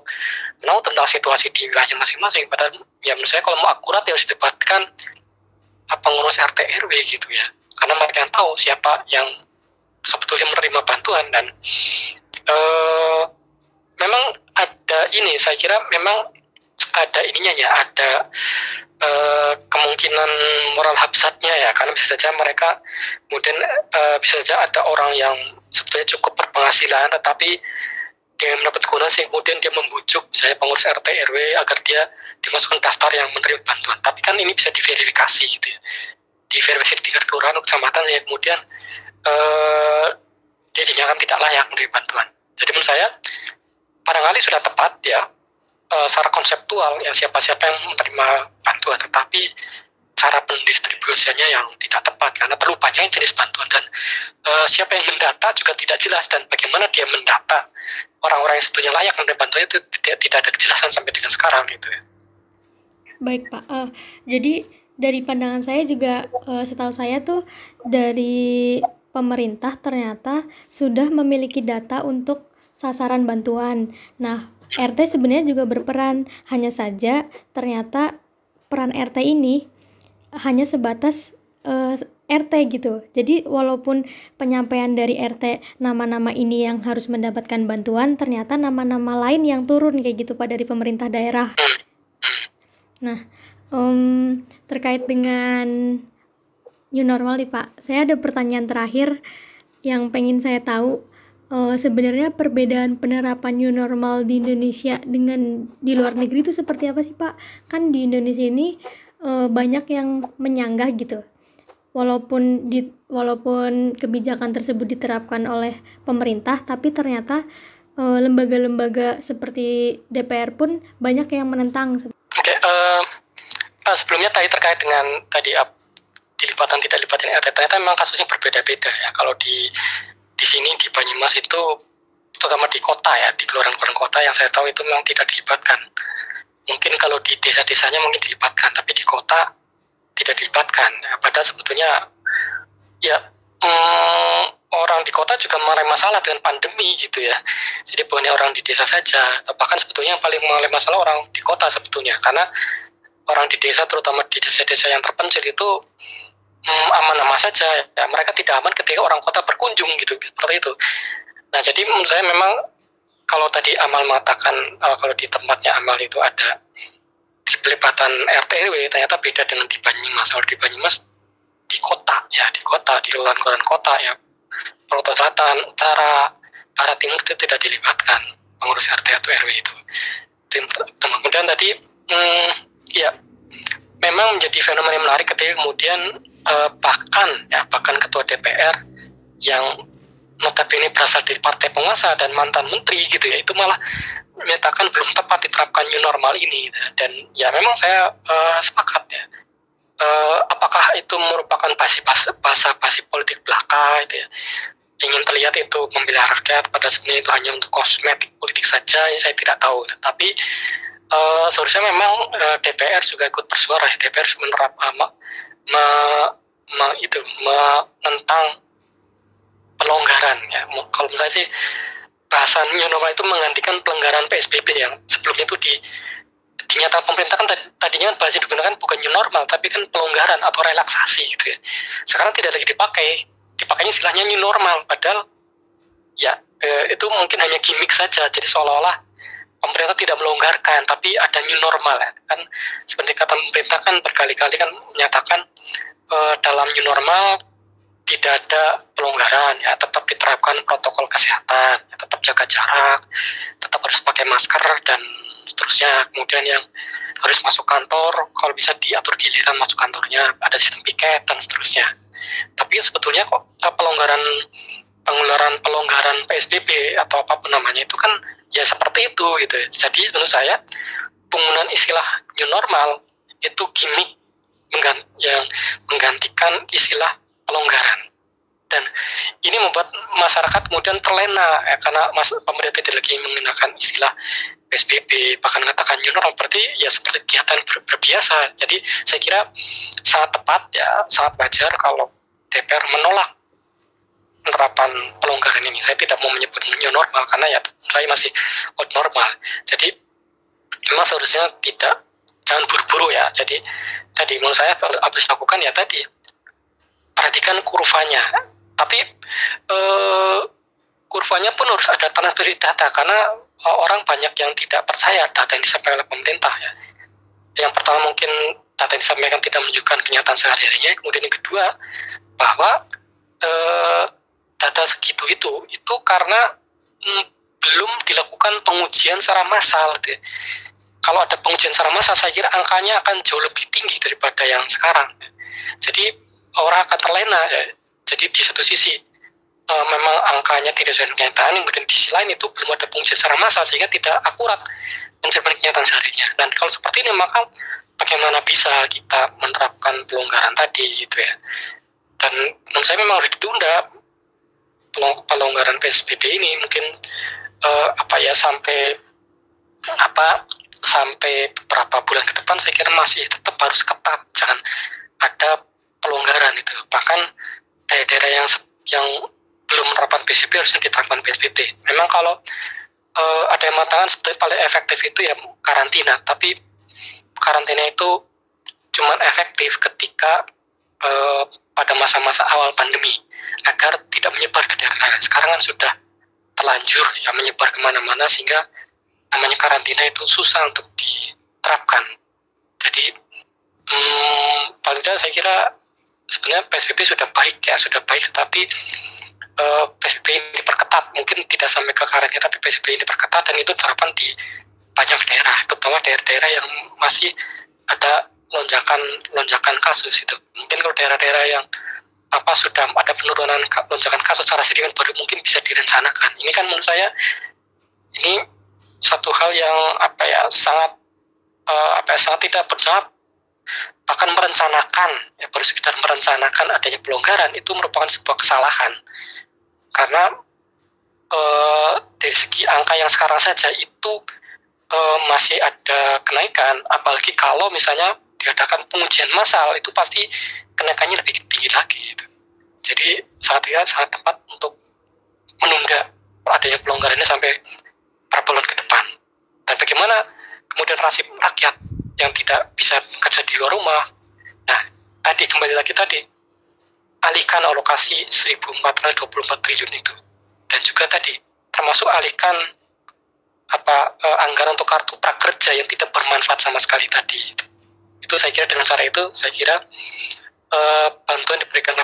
tahu tentang situasi di wilayahnya masing-masing. Padahal ya menurut saya kalau mau akurat ya harus dilibatkan pengurus RT RW gitu ya. Karena mereka yang tahu siapa yang sebetulnya menerima bantuan dan uh, memang ada ini saya kira memang ada ininya ya ada uh, kemungkinan moral habsatnya ya karena bisa saja mereka kemudian uh, bisa saja ada orang yang sebetulnya cukup berpenghasilan tetapi dia mendapat keuntungan sehingga kemudian dia membujuk misalnya pengurus RT RW agar dia dimasukkan daftar yang menerima bantuan tapi kan ini bisa diverifikasi gitu ya diverifikasi di tingkat kelurahan kecamatan ya kemudian uh, dia dinyatakan tidak layak menerima bantuan. Jadi menurut saya barangkali sudah tepat ya uh, secara konseptual ya siapa-siapa yang menerima bantuan, tetapi cara pendistribusiannya yang tidak tepat karena terlalu banyak jenis bantuan dan uh, siapa yang mendata juga tidak jelas dan bagaimana dia mendata orang-orang yang sebetulnya layak menerima bantuan itu tidak, tidak ada kejelasan sampai dengan sekarang gitu ya. Baik Pak, uh, jadi dari pandangan saya juga uh, setahu saya tuh dari pemerintah ternyata sudah memiliki data untuk sasaran bantuan. Nah, RT sebenarnya juga berperan, hanya saja ternyata peran RT ini hanya sebatas uh, RT gitu. Jadi walaupun penyampaian dari RT nama-nama ini yang harus mendapatkan bantuan, ternyata nama-nama lain yang turun kayak gitu Pak dari pemerintah daerah. Nah, um, terkait dengan new normal nih Pak, saya ada pertanyaan terakhir yang pengen saya tahu. Uh, sebenarnya perbedaan penerapan new normal di Indonesia dengan di luar negeri itu seperti apa sih Pak? Kan di Indonesia ini uh, banyak yang menyanggah gitu walaupun di walaupun kebijakan tersebut diterapkan oleh pemerintah tapi ternyata lembaga lembaga-lembaga seperti DPR pun banyak yang menentang. Oke, okay, uh, uh, sebelumnya tadi terkait dengan tadi uh, dilipatan tidak dilipatin RT ternyata memang kasusnya berbeda-beda ya. Kalau di di sini di Banyumas itu terutama di kota ya di kelurahan-kelurahan kota yang saya tahu itu memang tidak dilibatkan. Mungkin kalau di desa-desanya mungkin dilibatkan, tapi di kota tidak dilibatkan. Ya, padahal sebetulnya ya hmm, orang di kota juga mengalami masalah dengan pandemi gitu ya. Jadi bukan orang di desa saja, bahkan sebetulnya yang paling mengalami masalah orang di kota sebetulnya karena orang di desa terutama di desa-desa yang terpencil itu aman-aman saja. Ya, mereka tidak aman ketika orang kota berkunjung gitu seperti itu. Nah jadi menurut saya memang kalau tadi Amal mengatakan uh, kalau di tempatnya Amal itu ada di pelipatan RT RW ternyata beda dengan di Banyumas kalau di Banyumas di kota ya di kota di kelurahan-kelurahan kota ya Proto Selatan Utara Barat Timur itu tidak dilibatkan pengurus RT atau RW itu kemudian tadi hmm, ya memang menjadi fenomena yang menarik ketika kemudian eh, bahkan ya bahkan ketua DPR yang notabene berasal dari partai penguasa dan mantan menteri gitu ya itu malah menyatakan belum tepat diterapkan new normal ini. Dan ya memang saya uh, sepakat ya. Uh, apakah itu merupakan bahasa basi politik belaka itu ya? Ingin terlihat itu membela rakyat pada sebenarnya itu hanya untuk kosmetik politik saja ya saya tidak tahu. Tapi uh, seharusnya memang uh, DPR juga ikut bersuara ya. DPR menerap uh, me, me, itu menentang pelonggaran ya. Kalau saya sih bahasa new normal itu menggantikan pelanggaran PSBB yang sebelumnya itu di dinyatakan pemerintah kan tadinya kan bahasa digunakan bukan new normal tapi kan pelonggaran atau relaksasi gitu ya. Sekarang tidak lagi dipakai dipakainya istilahnya new normal padahal ya eh, itu mungkin hanya gimmick saja. Jadi seolah-olah pemerintah tidak melonggarkan tapi ada new normal ya. Kan seperti kata pemerintah kan berkali-kali kan menyatakan eh, dalam new normal tidak ada pelonggaran ya tetap diterapkan protokol kesehatan ya, tetap jaga jarak tetap harus pakai masker dan seterusnya. Kemudian yang harus masuk kantor kalau bisa diatur giliran masuk kantornya ada sistem piket dan seterusnya. Tapi sebetulnya kok eh, pelonggaran pengeluaran pelonggaran PSBB atau apa pun namanya itu kan ya seperti itu gitu. Jadi menurut saya penggunaan istilah new normal itu gimmick yang menggantikan istilah pelonggaran. Dan ini membuat masyarakat kemudian terlena ya, karena mas, pemerintah tidak lagi menggunakan istilah PSBB bahkan mengatakan new normal berarti ya seperti kegiatan ber, berbiasa. Jadi saya kira sangat tepat ya sangat wajar kalau DPR menolak penerapan pelonggaran ini. Saya tidak mau menyebut new normal karena ya saya masih old normal. Jadi memang seharusnya tidak. Jangan buru-buru ya. Jadi tadi menurut saya harus lakukan ya tadi. Perhatikan kurvanya. Tapi eh, kurvanya pun harus ada tanah beri data karena eh, orang banyak yang tidak percaya data yang disampaikan oleh pemerintah ya. Yang pertama mungkin data yang disampaikan tidak menunjukkan kenyataan sehari-harinya. Kemudian yang kedua bahwa eh, data segitu itu itu karena mm, belum dilakukan pengujian secara massal gitu. kalau ada pengujian secara massal saya kira angkanya akan jauh lebih tinggi daripada yang sekarang jadi orang akan terlena ya. jadi di satu sisi uh, memang angkanya tidak sesuai kenyataan kemudian di sisi lain itu belum ada pengujian secara massal sehingga tidak akurat mencerminkan kenyataan seharinya dan kalau seperti ini maka bagaimana bisa kita menerapkan pelonggaran tadi gitu ya dan menurut saya memang harus ditunda pelonggaran PSBB ini mungkin uh, apa ya sampai apa sampai beberapa bulan ke depan saya kira masih tetap harus ketat jangan ada pelonggaran itu. Bahkan daerah-daerah yang yang belum menerapkan PSBB harusnya diterapkan PSBB memang kalau uh, ada yang mengatakan sebetulnya paling efektif itu ya karantina tapi karantina itu cuma efektif ketika uh, pada masa-masa awal pandemi agar tidak menyebar ke daerah. Sekarang kan sudah terlanjur ya menyebar ke mana-mana sehingga namanya karantina itu susah untuk diterapkan. Jadi hmm, paling tidak saya kira sebenarnya PSBB sudah baik ya sudah baik tetapi eh, PSBB ini diperketat mungkin tidak sampai ke karantina tapi PSBB ini diperketat dan itu diterapkan di banyak daerah terutama daerah-daerah yang masih ada lonjakan lonjakan kasus itu mungkin kalau daerah-daerah yang apa sudah ada penurunan lonjakan kasus secara signifikan baru mungkin bisa direncanakan. Ini kan menurut saya ini satu hal yang apa ya sangat uh, apa ya, sangat tidak benar bahkan merencanakan ya baru sekedar merencanakan adanya pelonggaran itu merupakan sebuah kesalahan. Karena uh, dari segi angka yang sekarang saja itu uh, masih ada kenaikan. Apalagi kalau misalnya diadakan pengujian massal itu pasti kenaikannya lebih tinggi lagi gitu. jadi sangat ya sangat tepat untuk menunda adanya pelonggaran ini sampai beberapa bulan ke depan. Dan bagaimana kemudian nasib rakyat yang tidak bisa bekerja di luar rumah? Nah tadi kembali lagi tadi alihkan alokasi 1424 triliun itu. Dan juga tadi termasuk alihkan apa eh, anggaran untuk kartu prakerja yang tidak bermanfaat sama sekali tadi itu saya kira dengan cara itu saya kira uh, bantuan diberikan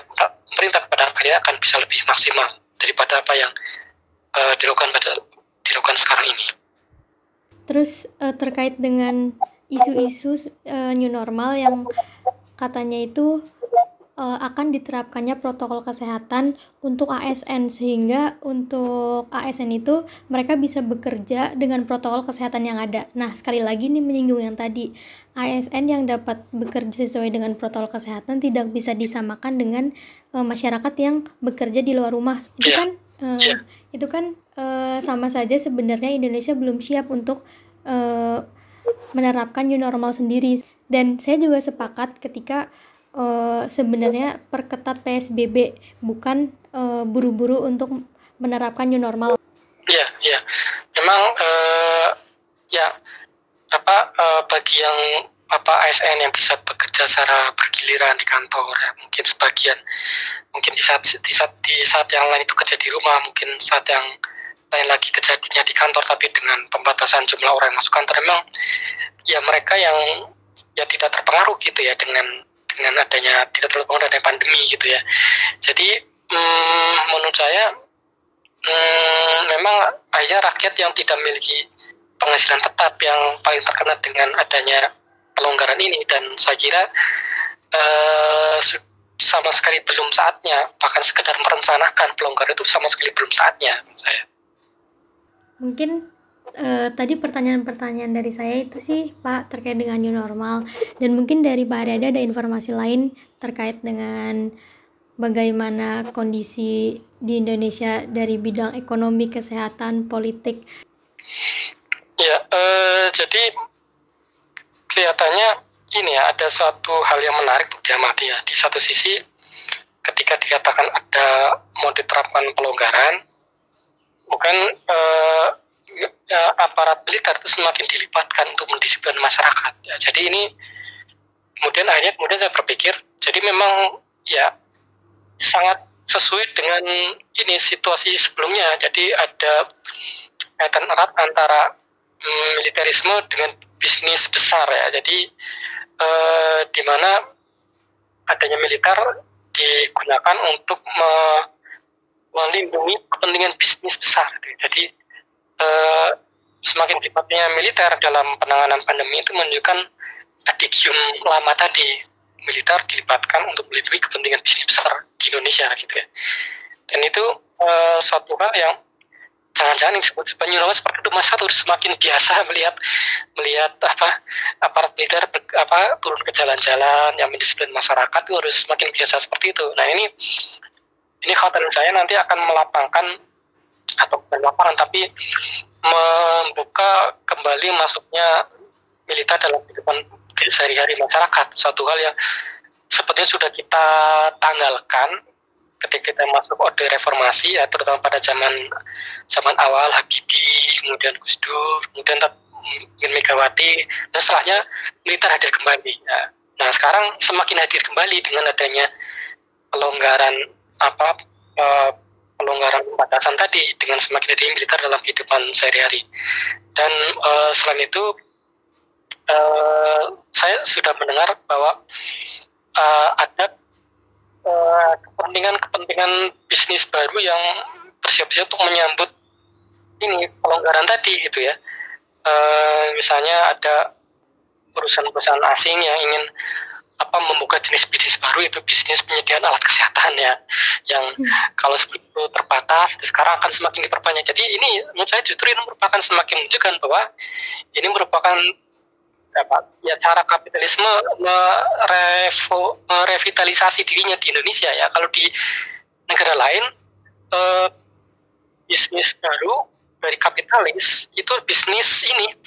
pemerintah kepada rakyat akan bisa lebih maksimal daripada apa yang uh, dilakukan pada dilakukan sekarang ini. Terus uh, terkait dengan isu-isu uh, new normal yang katanya itu uh, akan diterapkannya protokol kesehatan untuk ASN sehingga untuk ASN itu mereka bisa bekerja dengan protokol kesehatan yang ada. Nah, sekali lagi nih menyinggung yang tadi, ASN yang dapat bekerja sesuai dengan protokol kesehatan tidak bisa disamakan dengan uh, masyarakat yang bekerja di luar rumah. Itu kan uh, itu kan uh, sama saja sebenarnya Indonesia belum siap untuk uh, menerapkan new normal sendiri. Dan saya juga sepakat ketika uh, sebenarnya perketat PSBB bukan uh, buru-buru untuk menerapkan new normal. Iya, iya. Memang uh, ya apa uh, bagi yang apa ASN yang bisa bekerja secara bergiliran di kantor ya mungkin sebagian mungkin di saat di saat di saat yang lain itu kerja di rumah mungkin saat yang lain lagi kejadiannya di kantor tapi dengan pembatasan jumlah orang yang masuk kantor memang ya mereka yang ya tidak terpengaruh gitu ya dengan dengan adanya tidak terlalu pengaruh adanya pandemi gitu ya. Jadi hmm, menurut saya hmm, memang hanya rakyat yang tidak memiliki penghasilan tetap yang paling terkena dengan adanya pelonggaran ini dan saya kira uh, sama sekali belum saatnya bahkan sekedar merencanakan pelonggaran itu sama sekali belum saatnya saya. Mungkin uh, tadi pertanyaan-pertanyaan dari saya itu sih Pak terkait dengan new normal dan mungkin dari Pak Haryadi ada informasi lain terkait dengan bagaimana kondisi di Indonesia dari bidang ekonomi, kesehatan, politik. Ya, uh, jadi kelihatannya ini ya ada suatu hal yang menarik untuk diamati ya. Di satu sisi ketika dikatakan ada mau diterapkan pelonggaran, bukan uh, ya, aparat militer itu semakin dilibatkan untuk mendisiplin masyarakat. Ya, jadi ini kemudian akhirnya kemudian saya berpikir, jadi memang ya sangat sesuai dengan ini situasi sebelumnya. Jadi ada kaitan erat antara militerisme dengan bisnis besar ya. Jadi eh, di mana adanya militer digunakan untuk me melindungi kepentingan bisnis besar. Jadi uh, semakin sifatnya militer dalam penanganan pandemi itu menunjukkan adigium lama tadi militer dilibatkan untuk melindungi kepentingan bisnis besar di Indonesia gitu ya dan itu uh, suatu hal yang jangan-jangan yang disebut penyuruhan seperti itu masa harus semakin biasa melihat melihat apa aparat militer apa turun ke jalan-jalan yang mendisiplin masyarakat itu harus semakin biasa seperti itu. Nah ini ini khawatir saya nanti akan melapangkan atau bukan tapi membuka kembali masuknya militer dalam kehidupan sehari-hari masyarakat. Suatu hal yang sepertinya sudah kita tanggalkan ketika kita masuk orde reformasi ya terutama pada zaman zaman awal Habibie kemudian Gus Dur kemudian Megawati dan setelahnya militer hadir kembali ya. Nah sekarang semakin hadir kembali dengan adanya pelonggaran apa uh, pelonggaran batasan tadi dengan semakin hadir militer dalam kehidupan sehari-hari. Dan uh, selain itu uh, saya sudah mendengar bahwa uh, ada kepentingan-kepentingan bisnis baru yang bersiap-siap untuk menyambut ini pelonggaran tadi gitu ya. Uh, misalnya ada perusahaan-perusahaan asing yang ingin apa membuka jenis bisnis baru itu bisnis penyediaan alat kesehatan ya yang hmm. kalau sebelum itu terbatas sekarang akan semakin diperbanyak jadi ini menurut saya justru ini merupakan semakin menunjukkan bahwa ini merupakan ya cara kapitalisme merevo, merevitalisasi dirinya di Indonesia ya. Kalau di negara lain eh, bisnis baru dari kapitalis itu bisnis ini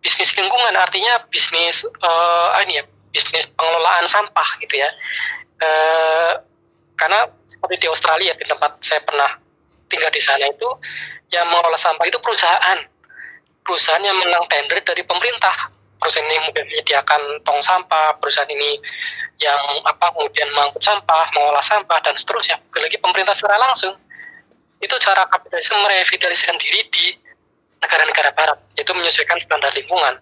bisnis lingkungan. Artinya bisnis uh, ini ya bisnis pengelolaan sampah gitu ya. E, karena seperti di Australia di tempat saya pernah tinggal di sana itu yang mengelola sampah itu perusahaan. Perusahaan yang menang tender dari pemerintah perusahaan ini kemudian menyediakan tong sampah perusahaan ini yang apa kemudian mengangkut sampah mengolah sampah dan seterusnya lagi pemerintah secara langsung itu cara kapitalisme merevitalisasikan diri di negara-negara barat yaitu menyesuaikan standar lingkungan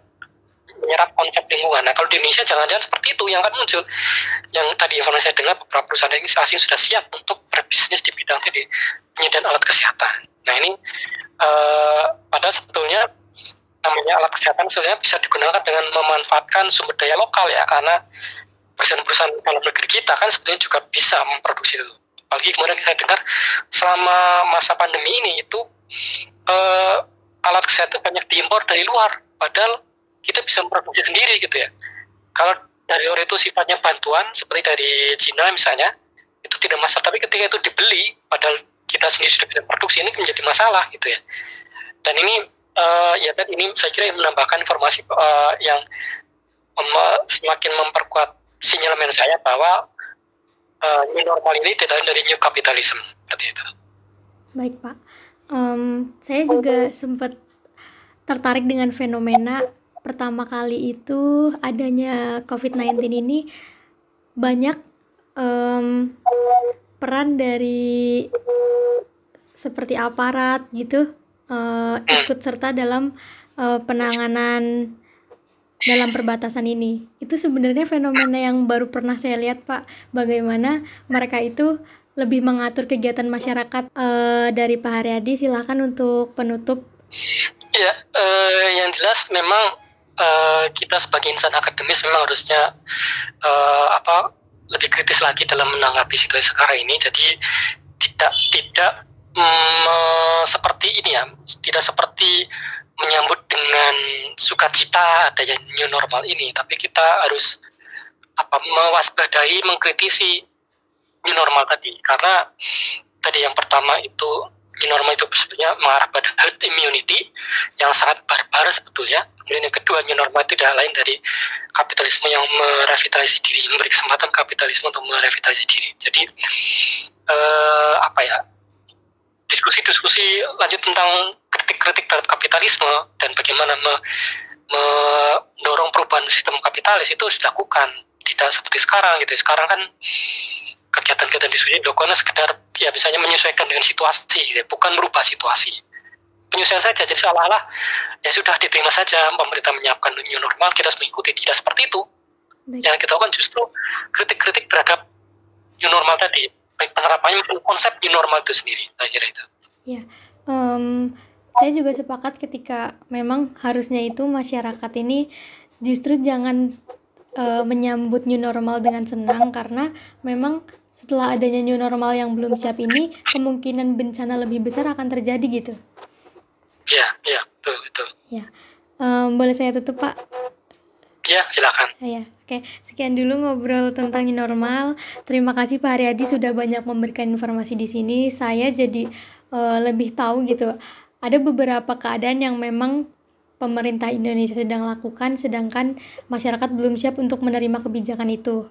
menyerap konsep lingkungan. Nah kalau di Indonesia jangan-jangan seperti itu yang akan muncul. Yang tadi informasi saya dengar beberapa perusahaan asing sudah siap untuk berbisnis di bidang tadi penyediaan alat kesehatan. Nah ini uh, padahal sebetulnya namanya alat kesehatan sebenarnya bisa digunakan dengan memanfaatkan sumber daya lokal ya karena perusahaan-perusahaan dalam negeri kita kan sebetulnya juga bisa memproduksi itu. Apalagi kemudian saya dengar selama masa pandemi ini itu uh, alat kesehatan banyak diimpor dari luar padahal kita bisa memproduksi sendiri gitu ya. Kalau dari luar itu sifatnya bantuan seperti dari Cina misalnya itu tidak masalah tapi ketika itu dibeli padahal kita sendiri sudah bisa produksi ini menjadi masalah gitu ya. Dan ini uh, ya dan ini saya kira menambahkan informasi uh, yang mem semakin memperkuat sinyalemen saya bahwa uh, new normal ini tidak dari new capitalism seperti itu. Baik Pak, um, saya juga sempat tertarik dengan fenomena pertama kali itu adanya COVID-19 ini banyak um, peran dari seperti aparat gitu uh, ikut serta dalam uh, penanganan dalam perbatasan ini. Itu sebenarnya fenomena yang baru pernah saya lihat, Pak. Bagaimana mereka itu lebih mengatur kegiatan masyarakat uh, dari Pak Haryadi. Silahkan untuk penutup. Ya, uh, yang jelas memang uh, kita sebagai insan akademis memang harusnya uh, apa lebih kritis lagi dalam menanggapi situasi sekarang ini. Jadi tidak tidak mm, seperti ini ya, tidak seperti menyambut dengan sukacita adanya new normal ini, tapi kita harus apa mewaspadai, mengkritisi new normal tadi karena tadi yang pertama itu new normal itu sebetulnya mengarah pada herd immunity yang sangat barbar sebetulnya. Kemudian yang kedua new normal itu tidak lain dari kapitalisme yang merevitalisasi diri, memberi kesempatan kapitalisme untuk merevitalisasi diri. Jadi eh, apa ya diskusi-diskusi lanjut tentang kritik-kritik terhadap kapitalisme dan bagaimana me, mendorong perubahan sistem kapitalis itu harus dilakukan. Tidak seperti sekarang gitu. Sekarang kan kegiatan-kegiatan diskusi dilakukan sekedar ya misalnya menyesuaikan dengan situasi gitu, bukan merubah situasi. Penyesuaian saja jadi seolah-olah ya sudah diterima saja pemerintah menyiapkan new normal kita harus mengikuti. Tidak seperti itu. Baik. yang kita lakukan justru kritik-kritik terhadap new normal tadi baik penerapannya maupun konsep new normal itu sendiri kira itu ya um, saya juga sepakat ketika memang harusnya itu masyarakat ini justru jangan uh, menyambut new normal dengan senang karena memang setelah adanya new normal yang belum siap ini kemungkinan bencana lebih besar akan terjadi gitu. Iya, iya, betul, betul. Ya, um, boleh saya tutup Pak? Ya, silakan. Ya, oke. Sekian dulu ngobrol tentang normal. Terima kasih Pak Haryadi sudah banyak memberikan informasi di sini. Saya jadi uh, lebih tahu gitu. Ada beberapa keadaan yang memang pemerintah Indonesia sedang lakukan, sedangkan masyarakat belum siap untuk menerima kebijakan itu.